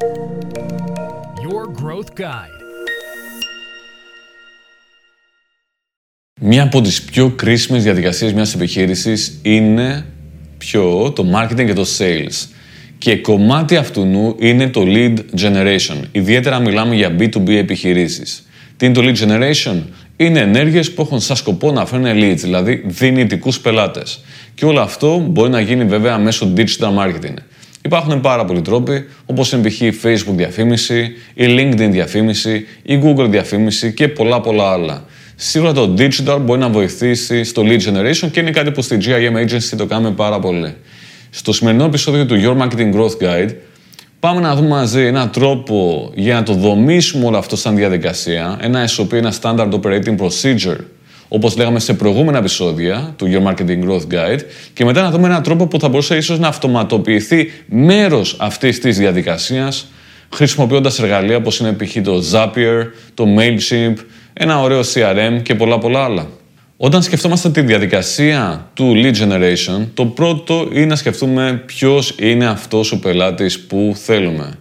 Your Growth Guide. Μία από τις πιο κρίσιμες διαδικασίες μιας επιχείρησης είναι πιο το marketing και το sales. Και κομμάτι αυτού νου είναι το lead generation. Ιδιαίτερα μιλάμε για B2B επιχειρήσεις. Τι είναι το lead generation? Είναι ενέργειες που έχουν σαν σκοπό να φέρουν leads, δηλαδή δυνητικούς πελάτες. Και όλο αυτό μπορεί να γίνει βέβαια μέσω digital marketing. Υπάρχουν πάρα πολλοί τρόποι, όπως είναι π.χ. η Facebook διαφήμιση, η LinkedIn διαφήμιση, η Google διαφήμιση και πολλά πολλά άλλα. Σίγουρα το digital μπορεί να βοηθήσει στο lead generation και είναι κάτι που στη GIM Agency το κάνουμε πάρα πολύ. Στο σημερινό επεισόδιο του Your Marketing Growth Guide πάμε να δούμε μαζί έναν τρόπο για να το δομήσουμε όλο αυτό σαν διαδικασία, ένα SOP, ένα Standard Operating Procedure, όπως λέγαμε σε προηγούμενα επεισόδια του Your Marketing Growth Guide και μετά να δούμε έναν τρόπο που θα μπορούσε ίσως να αυτοματοποιηθεί μέρος αυτής της διαδικασίας χρησιμοποιώντας εργαλεία όπως είναι π.χ. το Zapier, το MailChimp, ένα ωραίο CRM και πολλά πολλά άλλα. Όταν σκεφτόμαστε τη διαδικασία του lead generation, το πρώτο είναι να σκεφτούμε ποιος είναι αυτός ο πελάτης που θέλουμε.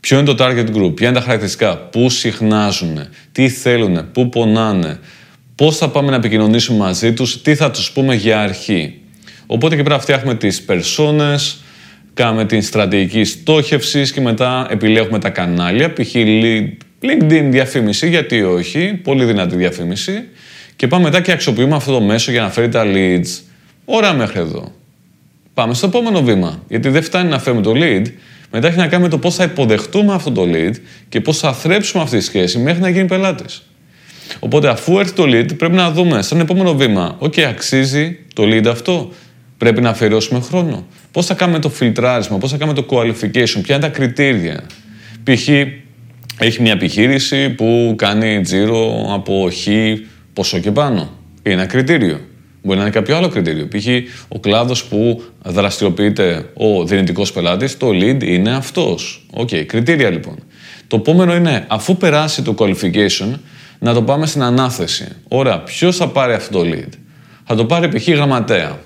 Ποιο είναι το target group, ποια είναι τα χαρακτηριστικά, πού συχνάζουν, τι θέλουν, πού πονάνε, πώς θα πάμε να επικοινωνήσουμε μαζί τους, τι θα τους πούμε για αρχή. Οπότε και πρέπει να φτιάχνουμε τις περσόνες, κάνουμε την στρατηγική στόχευση και μετά επιλέγουμε τα κανάλια, π.χ. LinkedIn διαφήμιση, γιατί όχι, πολύ δυνατή διαφήμιση. Και πάμε μετά και αξιοποιούμε αυτό το μέσο για να φέρει τα leads. Ωραία μέχρι εδώ. Πάμε στο επόμενο βήμα. Γιατί δεν φτάνει να φέρουμε το lead, μετά έχει να κάνει με το πώς θα υποδεχτούμε αυτό το lead και πώς θα θρέψουμε αυτή τη σχέση μέχρι να γίνει πελάτης. Οπότε, αφού έρθει το lead, πρέπει να δούμε σαν επόμενο βήμα, OK, αξίζει το lead αυτό. Πρέπει να αφιερώσουμε χρόνο. Πώς θα κάνουμε το φιλτράρισμα, πώς θα κάνουμε το qualification, ποια είναι τα κριτήρια. Π.χ. έχει μια επιχείρηση που κάνει τζίρο από χ ποσό και πάνω. Είναι ένα κριτήριο. Μπορεί να είναι κάποιο άλλο κριτήριο. Π.χ. ο κλάδος που δραστηριοποιείται ο δυνητικός πελάτης, το lead είναι αυτός. OK, okay, κριτήρια λοιπόν. Το επόμενο είναι, αφού περάσει το qualification, να το πάμε στην ανάθεση. Ωραία, ποιος θα πάρει αυτό το lead; Θα το πάρει π.χ. η γραμματέα.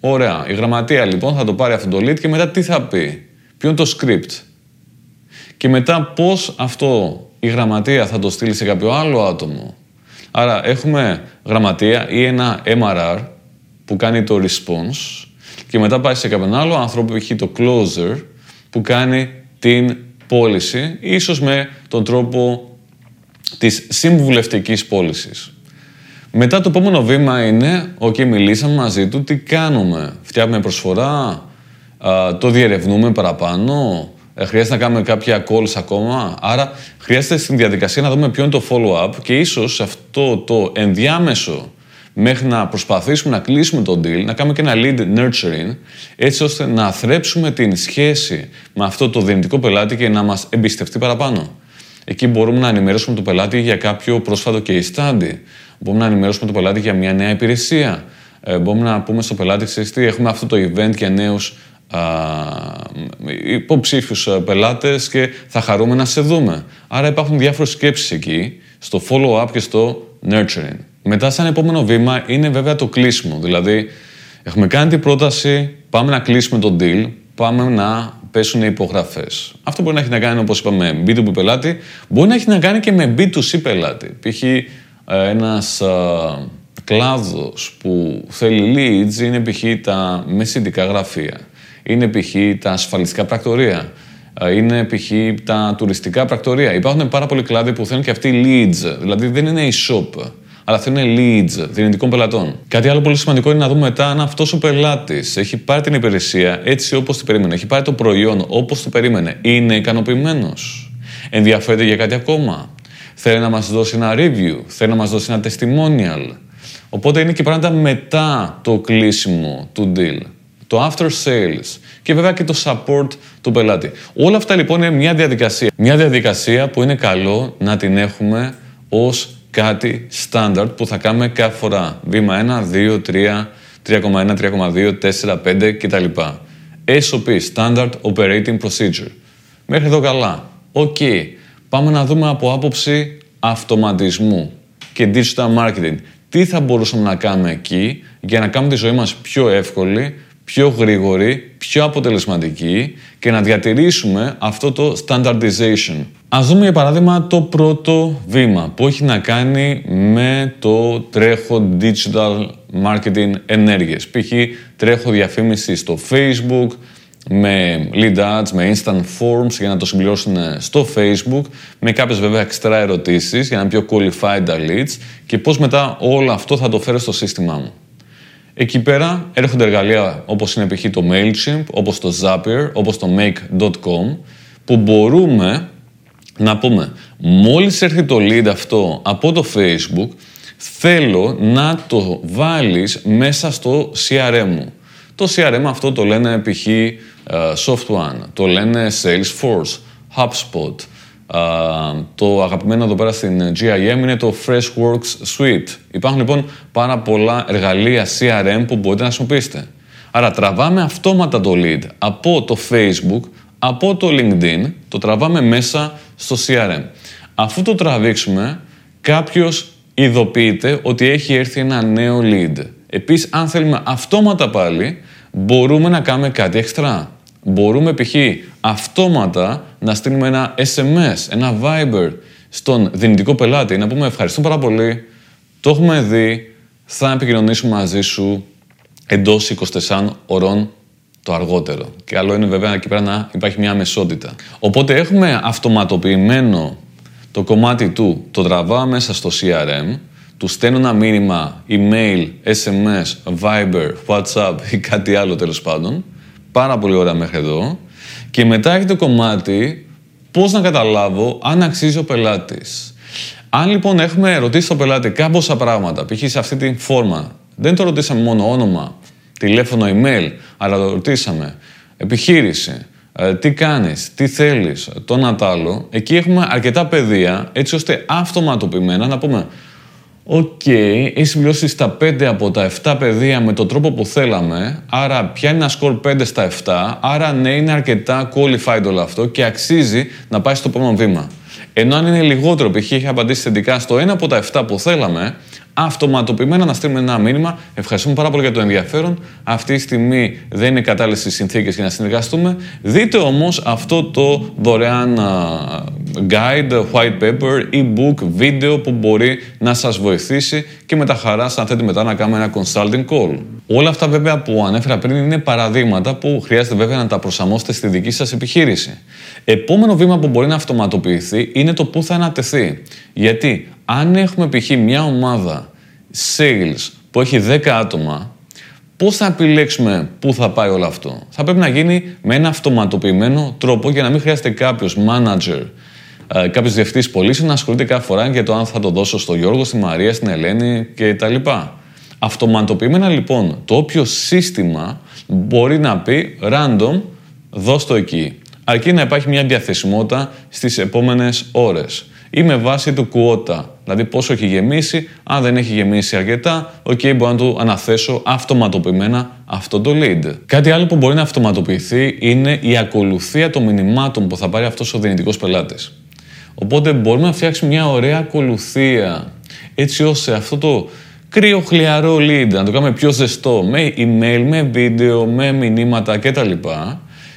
Ωραία, η γραμματεία λοιπόν θα το πάρει αυτό το lead και μετά τι θα πει; Ποιο είναι το script; Και μετά πώς αυτό η γραμματεία θα το στείλει σε κάποιο άλλο άτομο; Άρα έχουμε γραμματεία ή ένα MRR που κάνει το response και μετά πάει σε κάποιον άλλο άνθρωπο που έχει το closer που κάνει την πώληση, ίσως με τον τρόπο της συμβουλευτικής πώλησης. Μετά το επόμενο βήμα είναι, ok, μιλήσαμε μαζί του, τι κάνουμε. Φτιάχνουμε προσφορά, το διερευνούμε παραπάνω, ε, χρειάζεται να κάνουμε κάποια calls ακόμα. Άρα χρειάζεται στην διαδικασία να δούμε ποιο είναι το follow-up και ίσως αυτό το ενδιάμεσο μέχρι να προσπαθήσουμε να κλείσουμε τον deal, να κάνουμε και ένα lead nurturing, έτσι ώστε να θρέψουμε την σχέση με αυτό το δυνητικό πελάτη και να μας εμπιστευτεί παραπάνω. Εκεί μπορούμε να ενημερώσουμε τον πελάτη για κάποιο πρόσφατο case study. Μπορούμε να ενημερώσουμε τον πελάτη για μια νέα υπηρεσία. Ε, μπορούμε να πούμε στο πελάτη, ξέρεις τι, έχουμε αυτό το event για νέους υποψήφιους ε, πελάτες και θα χαρούμε να σε δούμε. Άρα υπάρχουν διάφορες σκέψεις εκεί, στο follow-up και στο nurturing. Μετά, σαν επόμενο βήμα, είναι βέβαια το κλείσιμο. Δηλαδή, έχουμε κάνει την πρόταση, πάμε να κλείσουμε το deal, πάμε να πέσουν οι υπογραφές. Αυτό μπορεί να έχει να κάνει, όπως είπαμε, με B2B πελάτη, μπορεί να έχει να κάνει και με B2C πελάτη. Π.χ. Ε, ένας κλάδος που θέλει leads είναι π.χ. τα μεσητικά γραφεία είναι π.χ. τα ασφαλιστικά πρακτορία, ε, είναι π.χ. τα τουριστικά πρακτορία. Υπάρχουν πάρα πολλοί κλάδοι που θέλουν και αυτοί leads, δηλαδή δεν είναι η shop, αλλά θέλουν leads δυνητικών πελατών. Κάτι άλλο πολύ σημαντικό είναι να δούμε μετά αν αυτός ο πελάτης έχει πάρει την υπηρεσία έτσι όπως την περίμενε, έχει πάρει το προϊόν όπως το περίμενε, είναι ικανοποιημένος, ενδιαφέρεται για κάτι ακόμα, θέλει να μας δώσει ένα review, θέλει να μας δώσει ένα testimonial; Οπότε είναι και πράγματα μετά το κλείσιμο του deal το after sales και βέβαια και το support του πελάτη. Όλα αυτά λοιπόν είναι μια διαδικασία. Μια διαδικασία που είναι καλό να την έχουμε ως κάτι standard που θα κάνουμε κάθε φορά. Βήμα 1, 2, 3, 3,1, 3,2, 4, 5 κτλ. SOP, Standard Operating Procedure. Μέχρι εδώ καλά. Οκ. Πάμε να δούμε από άποψη αυτοματισμού και digital marketing. Τι θα μπορούσαμε να κάνουμε εκεί για να κάνουμε τη ζωή μας πιο εύκολη, πιο γρήγορη, πιο αποτελεσματική και να διατηρήσουμε αυτό το standardization. Ας δούμε για παράδειγμα το πρώτο βήμα που έχει να κάνει με το τρέχο digital marketing ενέργειες. Π.χ. τρέχω διαφήμιση στο Facebook, με lead ads, με instant forms για να το συμπληρώσουν στο Facebook, με κάποιες βέβαια εξτρά ερωτήσεις για να είναι πιο qualified τα leads και πώς μετά όλο αυτό θα το φέρω στο σύστημά μου. Εκεί πέρα έρχονται εργαλεία όπως είναι π.χ. το MailChimp, όπως το Zapier, όπως το Make.com, που μπορούμε να πούμε μόλις έρθει το lead αυτό από το Facebook, θέλω να το βάλεις μέσα στο CRM μου. Το CRM αυτό το λένε π.χ. Soft το λένε Salesforce, HubSpot. Το αγαπημένο εδώ πέρα στην GIM είναι το Freshworks Suite. Υπάρχουν λοιπόν πάρα πολλά εργαλεία CRM που μπορείτε να χρησιμοποιήσετε. Άρα τραβάμε αυτόματα το lead από το Facebook, από το LinkedIn, το τραβάμε μέσα στο CRM. Αφού το τραβήξουμε, κάποιος ειδοποιείται ότι έχει έρθει ένα νέο lead. Επίσης, αν θέλουμε αυτόματα πάλι, μπορούμε να κάνουμε κάτι εξτρά. Μπορούμε π.χ. αυτόματα να στείλουμε ένα SMS, ένα Viber στον δυνητικό πελάτη, να πούμε ευχαριστούμε πάρα πολύ, το έχουμε δει, θα επικοινωνήσουμε μαζί σου εντός 24 ωρών το αργότερο. Και άλλο είναι βέβαια εκεί πέρα να υπάρχει μια αμεσότητα. Οπότε έχουμε αυτοματοποιημένο το κομμάτι του, το τραβάω μέσα στο CRM, του στέλνω ένα μήνυμα, email, SMS, Viber, WhatsApp ή κάτι άλλο τέλος πάντων. Πάρα πολύ ωραία μέχρι εδώ. Και μετά έχει το κομμάτι πώς να καταλάβω αν αξίζει ο πελάτης. Αν λοιπόν έχουμε ρωτήσει τον πελάτη κάμποσα πράγματα, π.χ. σε αυτή τη φόρμα, δεν το ρωτήσαμε μόνο όνομα, τηλέφωνο, email, αλλά το ρωτήσαμε επιχείρηση, ε, τι κάνεις, τι θέλεις, το να εκεί έχουμε αρκετά πεδία έτσι ώστε αυτοματοποιημένα να πούμε OK, okay, έχει συμπληρώσει τα 5 από τα 7 πεδία με τον τρόπο που θέλαμε, άρα πιάνει ένα σκορ 5 στα 7, άρα ναι, είναι αρκετά qualified όλο αυτό και αξίζει να πάει στο επόμενο βήμα. Ενώ αν είναι λιγότερο, π.χ. έχει απαντήσει θετικά στο ένα από τα 7 που θέλαμε, αυτοματοποιημένα να στείλουμε ένα μήνυμα. Ευχαριστούμε πάρα πολύ για το ενδιαφέρον. Αυτή τη στιγμή δεν είναι κατάλληλες οι συνθήκες για να συνεργαστούμε. Δείτε όμως αυτό το δωρεάν guide, white paper, e-book, βίντεο που μπορεί να σας βοηθήσει και με τα χαρά αν θέλετε μετά να κάνουμε ένα consulting call. Όλα αυτά βέβαια που ανέφερα πριν είναι παραδείγματα που χρειάζεται βέβαια να τα προσαρμόσετε στη δική σας επιχείρηση. Επόμενο βήμα που μπορεί να αυτοματοποιηθεί είναι το πού θα ανατεθεί. Γιατί αν έχουμε π.χ. μια ομάδα sales που έχει 10 άτομα, πώς θα επιλέξουμε πού θα πάει όλο αυτό; Θα πρέπει να γίνει με ένα αυτοματοποιημένο τρόπο για να μην χρειάζεται κάποιος manager ε, κάποιος διευθυντής πωλήσεων να ασχολείται κάθε φορά για το αν θα το δώσω στο Γιώργο, στη Μαρία, στην Ελένη κτλ. Αυτοματοποιημένα λοιπόν, το όποιο σύστημα μπορεί να πει random, δώσ' το εκεί. Αρκεί να υπάρχει μια διαθεσιμότητα στις επόμενες ώρες ή με βάση του κουότα. Δηλαδή πόσο έχει γεμίσει, αν δεν έχει γεμίσει αρκετά, ok, μπορώ να του αναθέσω αυτοματοποιημένα αυτό το lead. Κάτι άλλο που μπορεί να αυτοματοποιηθεί είναι η ακολουθία των μηνυμάτων που θα πάρει αυτός ο δυνητικός πελάτης. Οπότε μπορούμε να φτιάξουμε μια ωραία ακολουθία έτσι ώστε αυτό το κρύο χλιαρό lead να το κάνουμε πιο ζεστό με email, με βίντεο, με μηνύματα κτλ.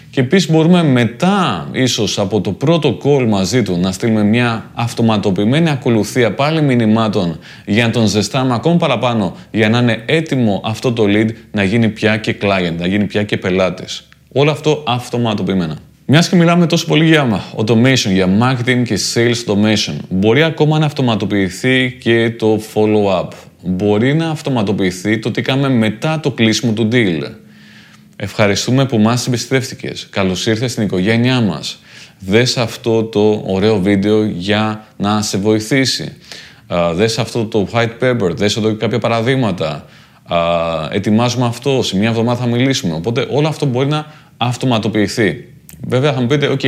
Και επίσης μπορούμε μετά, ίσως από το πρώτο call μαζί του, να στείλουμε μια αυτοματοποιημένη ακολουθία πάλι μηνυμάτων για να τον ζεστάμε ακόμα παραπάνω για να είναι έτοιμο αυτό το lead να γίνει πια και client, να γίνει πια και πελάτης. Όλο αυτό αυτοματοποιημένα. Μιας και μιλάμε τόσο πολύ για automation, για marketing και sales automation, μπορεί ακόμα να αυτοματοποιηθεί και το follow-up; Μπορεί να αυτοματοποιηθεί το τι κάνουμε μετά το κλείσιμο του deal; Ευχαριστούμε που μας εμπιστεύτηκες. Καλώς ήρθες στην οικογένειά μας. Δες αυτό το ωραίο βίντεο για να σε βοηθήσει. Δες αυτό το white paper, δες εδώ κάποια παραδείγματα. Ετοιμάζουμε αυτό, σε μια εβδομάδα θα μιλήσουμε. Οπότε όλο αυτό μπορεί να αυτοματοποιηθεί. Βέβαια θα μου πείτε, οκ,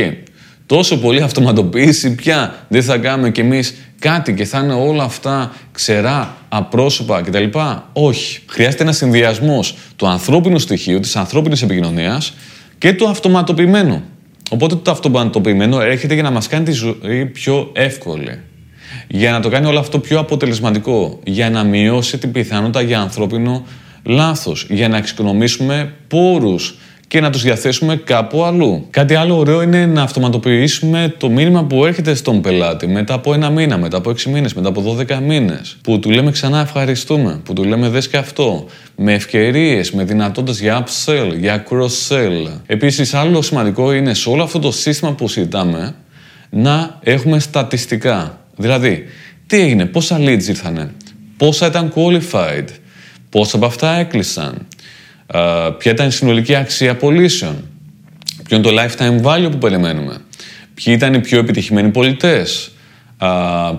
τόσο πολύ αυτοματοποίηση πια δεν θα κάνουμε κι εμείς κάτι και θα είναι όλα αυτά ξερά, απρόσωπα κτλ. Όχι. Χρειάζεται ένας συνδυασμός του ανθρώπινου στοιχείου, της ανθρώπινης επικοινωνίας και του αυτοματοποιημένου. Οπότε το αυτοματοποιημένο έρχεται για να μας κάνει τη ζωή πιο εύκολη. Για να το κάνει όλο αυτό πιο αποτελεσματικό. Για να μειώσει την πιθανότητα για ανθρώπινο λάθος για να εξοικονομήσουμε πόρους και να τους διαθέσουμε κάπου αλλού. Κάτι άλλο ωραίο είναι να αυτοματοποιήσουμε το μήνυμα που έρχεται στον πελάτη μετά από ένα μήνα, μετά από 6 μήνες, μετά από 12 μήνες. Που του λέμε ξανά ευχαριστούμε, που του λέμε δες και αυτό. Με ευκαιρίες, με δυνατότητες για upsell, για cross-sell. Επίσης άλλο σημαντικό είναι σε όλο αυτό το σύστημα που συζητάμε να έχουμε στατιστικά. Δηλαδή, τι έγινε, πόσα leads ήρθανε, πόσα ήταν qualified, πόσα από αυτά έκλεισαν, ποια ήταν η συνολική αξία πωλήσεων, ποιο είναι το lifetime value που περιμένουμε, ποιοι ήταν οι πιο επιτυχημένοι πολιτές,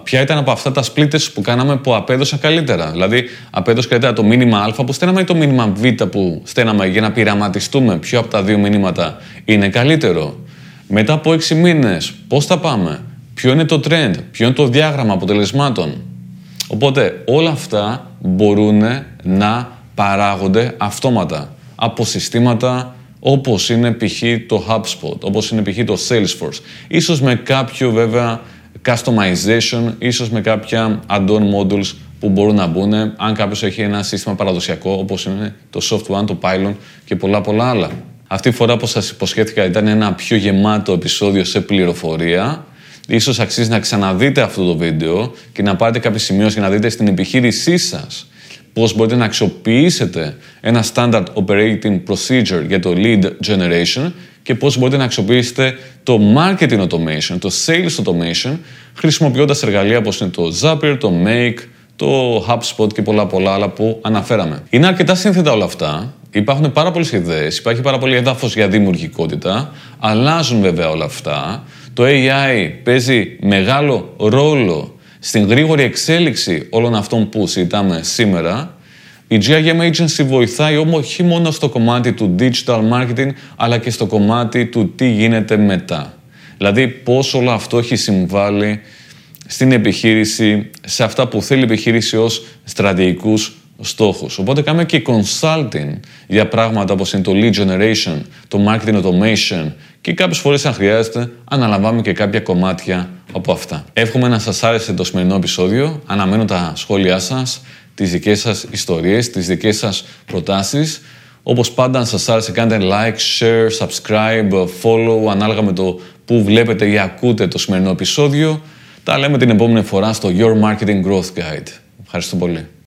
ποια ήταν από αυτά τα splitters που κάναμε που απέδωσαν καλύτερα; Δηλαδή, απέδωσε καλύτερα το μήνυμα Α που στέλναμε ή το μήνυμα Β που στέλναμε για να πειραματιστούμε; Ποιο από τα δύο μηνύματα είναι καλύτερο; Μετά από 6 μήνες, πώς θα πάμε, ποιο είναι το trend, ποιο είναι το διάγραμμα αποτελεσμάτων; Οπότε όλα αυτά μπορούν να παράγονται αυτόματα από συστήματα όπως είναι π.χ. το HubSpot, όπως είναι π.χ. το Salesforce. Ίσως με κάποιο βέβαια customization, ίσως με κάποια add-on modules που μπορούν να μπουν αν κάποιος έχει ένα σύστημα παραδοσιακό όπως είναι το Soft One, το Pylon και πολλά πολλά άλλα. Αυτή η φορά που σας υποσχέθηκα ήταν ένα πιο γεμάτο επεισόδιο σε πληροφορία. Ίσως αξίζει να ξαναδείτε αυτό το βίντεο και να πάρετε κάποιες σημειώσεις για να δείτε στην επιχείρησή σας πώς μπορείτε να αξιοποιήσετε ένα standard operating procedure για το lead generation και πώς μπορείτε να αξιοποιήσετε το marketing automation, το sales automation, χρησιμοποιώντας εργαλεία όπως είναι το Zapier, το Make, το HubSpot και πολλά πολλά άλλα που αναφέραμε. Είναι αρκετά σύνθετα όλα αυτά. Υπάρχουν πάρα πολλές ιδέες, υπάρχει πάρα πολύ έδαφος για δημιουργικότητα. Αλλάζουν βέβαια όλα αυτά. Το AI παίζει μεγάλο ρόλο στην γρήγορη εξέλιξη όλων αυτών που συζητάμε σήμερα, η GIM Agency βοηθάει όχι μόνο στο κομμάτι του digital marketing, αλλά και στο κομμάτι του τι γίνεται μετά. Δηλαδή, πώς όλο αυτό έχει συμβάλει στην επιχείρηση, σε αυτά που θέλει η επιχείρηση ως στρατηγικούς στόχους. Οπότε κάνουμε και consulting για πράγματα όπως είναι το lead generation, το marketing automation και κάποιες φορές αν χρειάζεται αναλαμβάνουμε και κάποια κομμάτια από αυτά. Εύχομαι να σας άρεσε το σημερινό επεισόδιο. Αναμένω τα σχόλιά σας, τις δικές σας ιστορίες, τις δικές σας προτάσεις. Όπως πάντα, αν σας άρεσε, κάντε like, share, subscribe, follow, ανάλογα με το που βλέπετε ή ακούτε το σημερινό επεισόδιο. Τα λέμε την επόμενη φορά στο Your Marketing Growth Guide. Ευχαριστώ πολύ.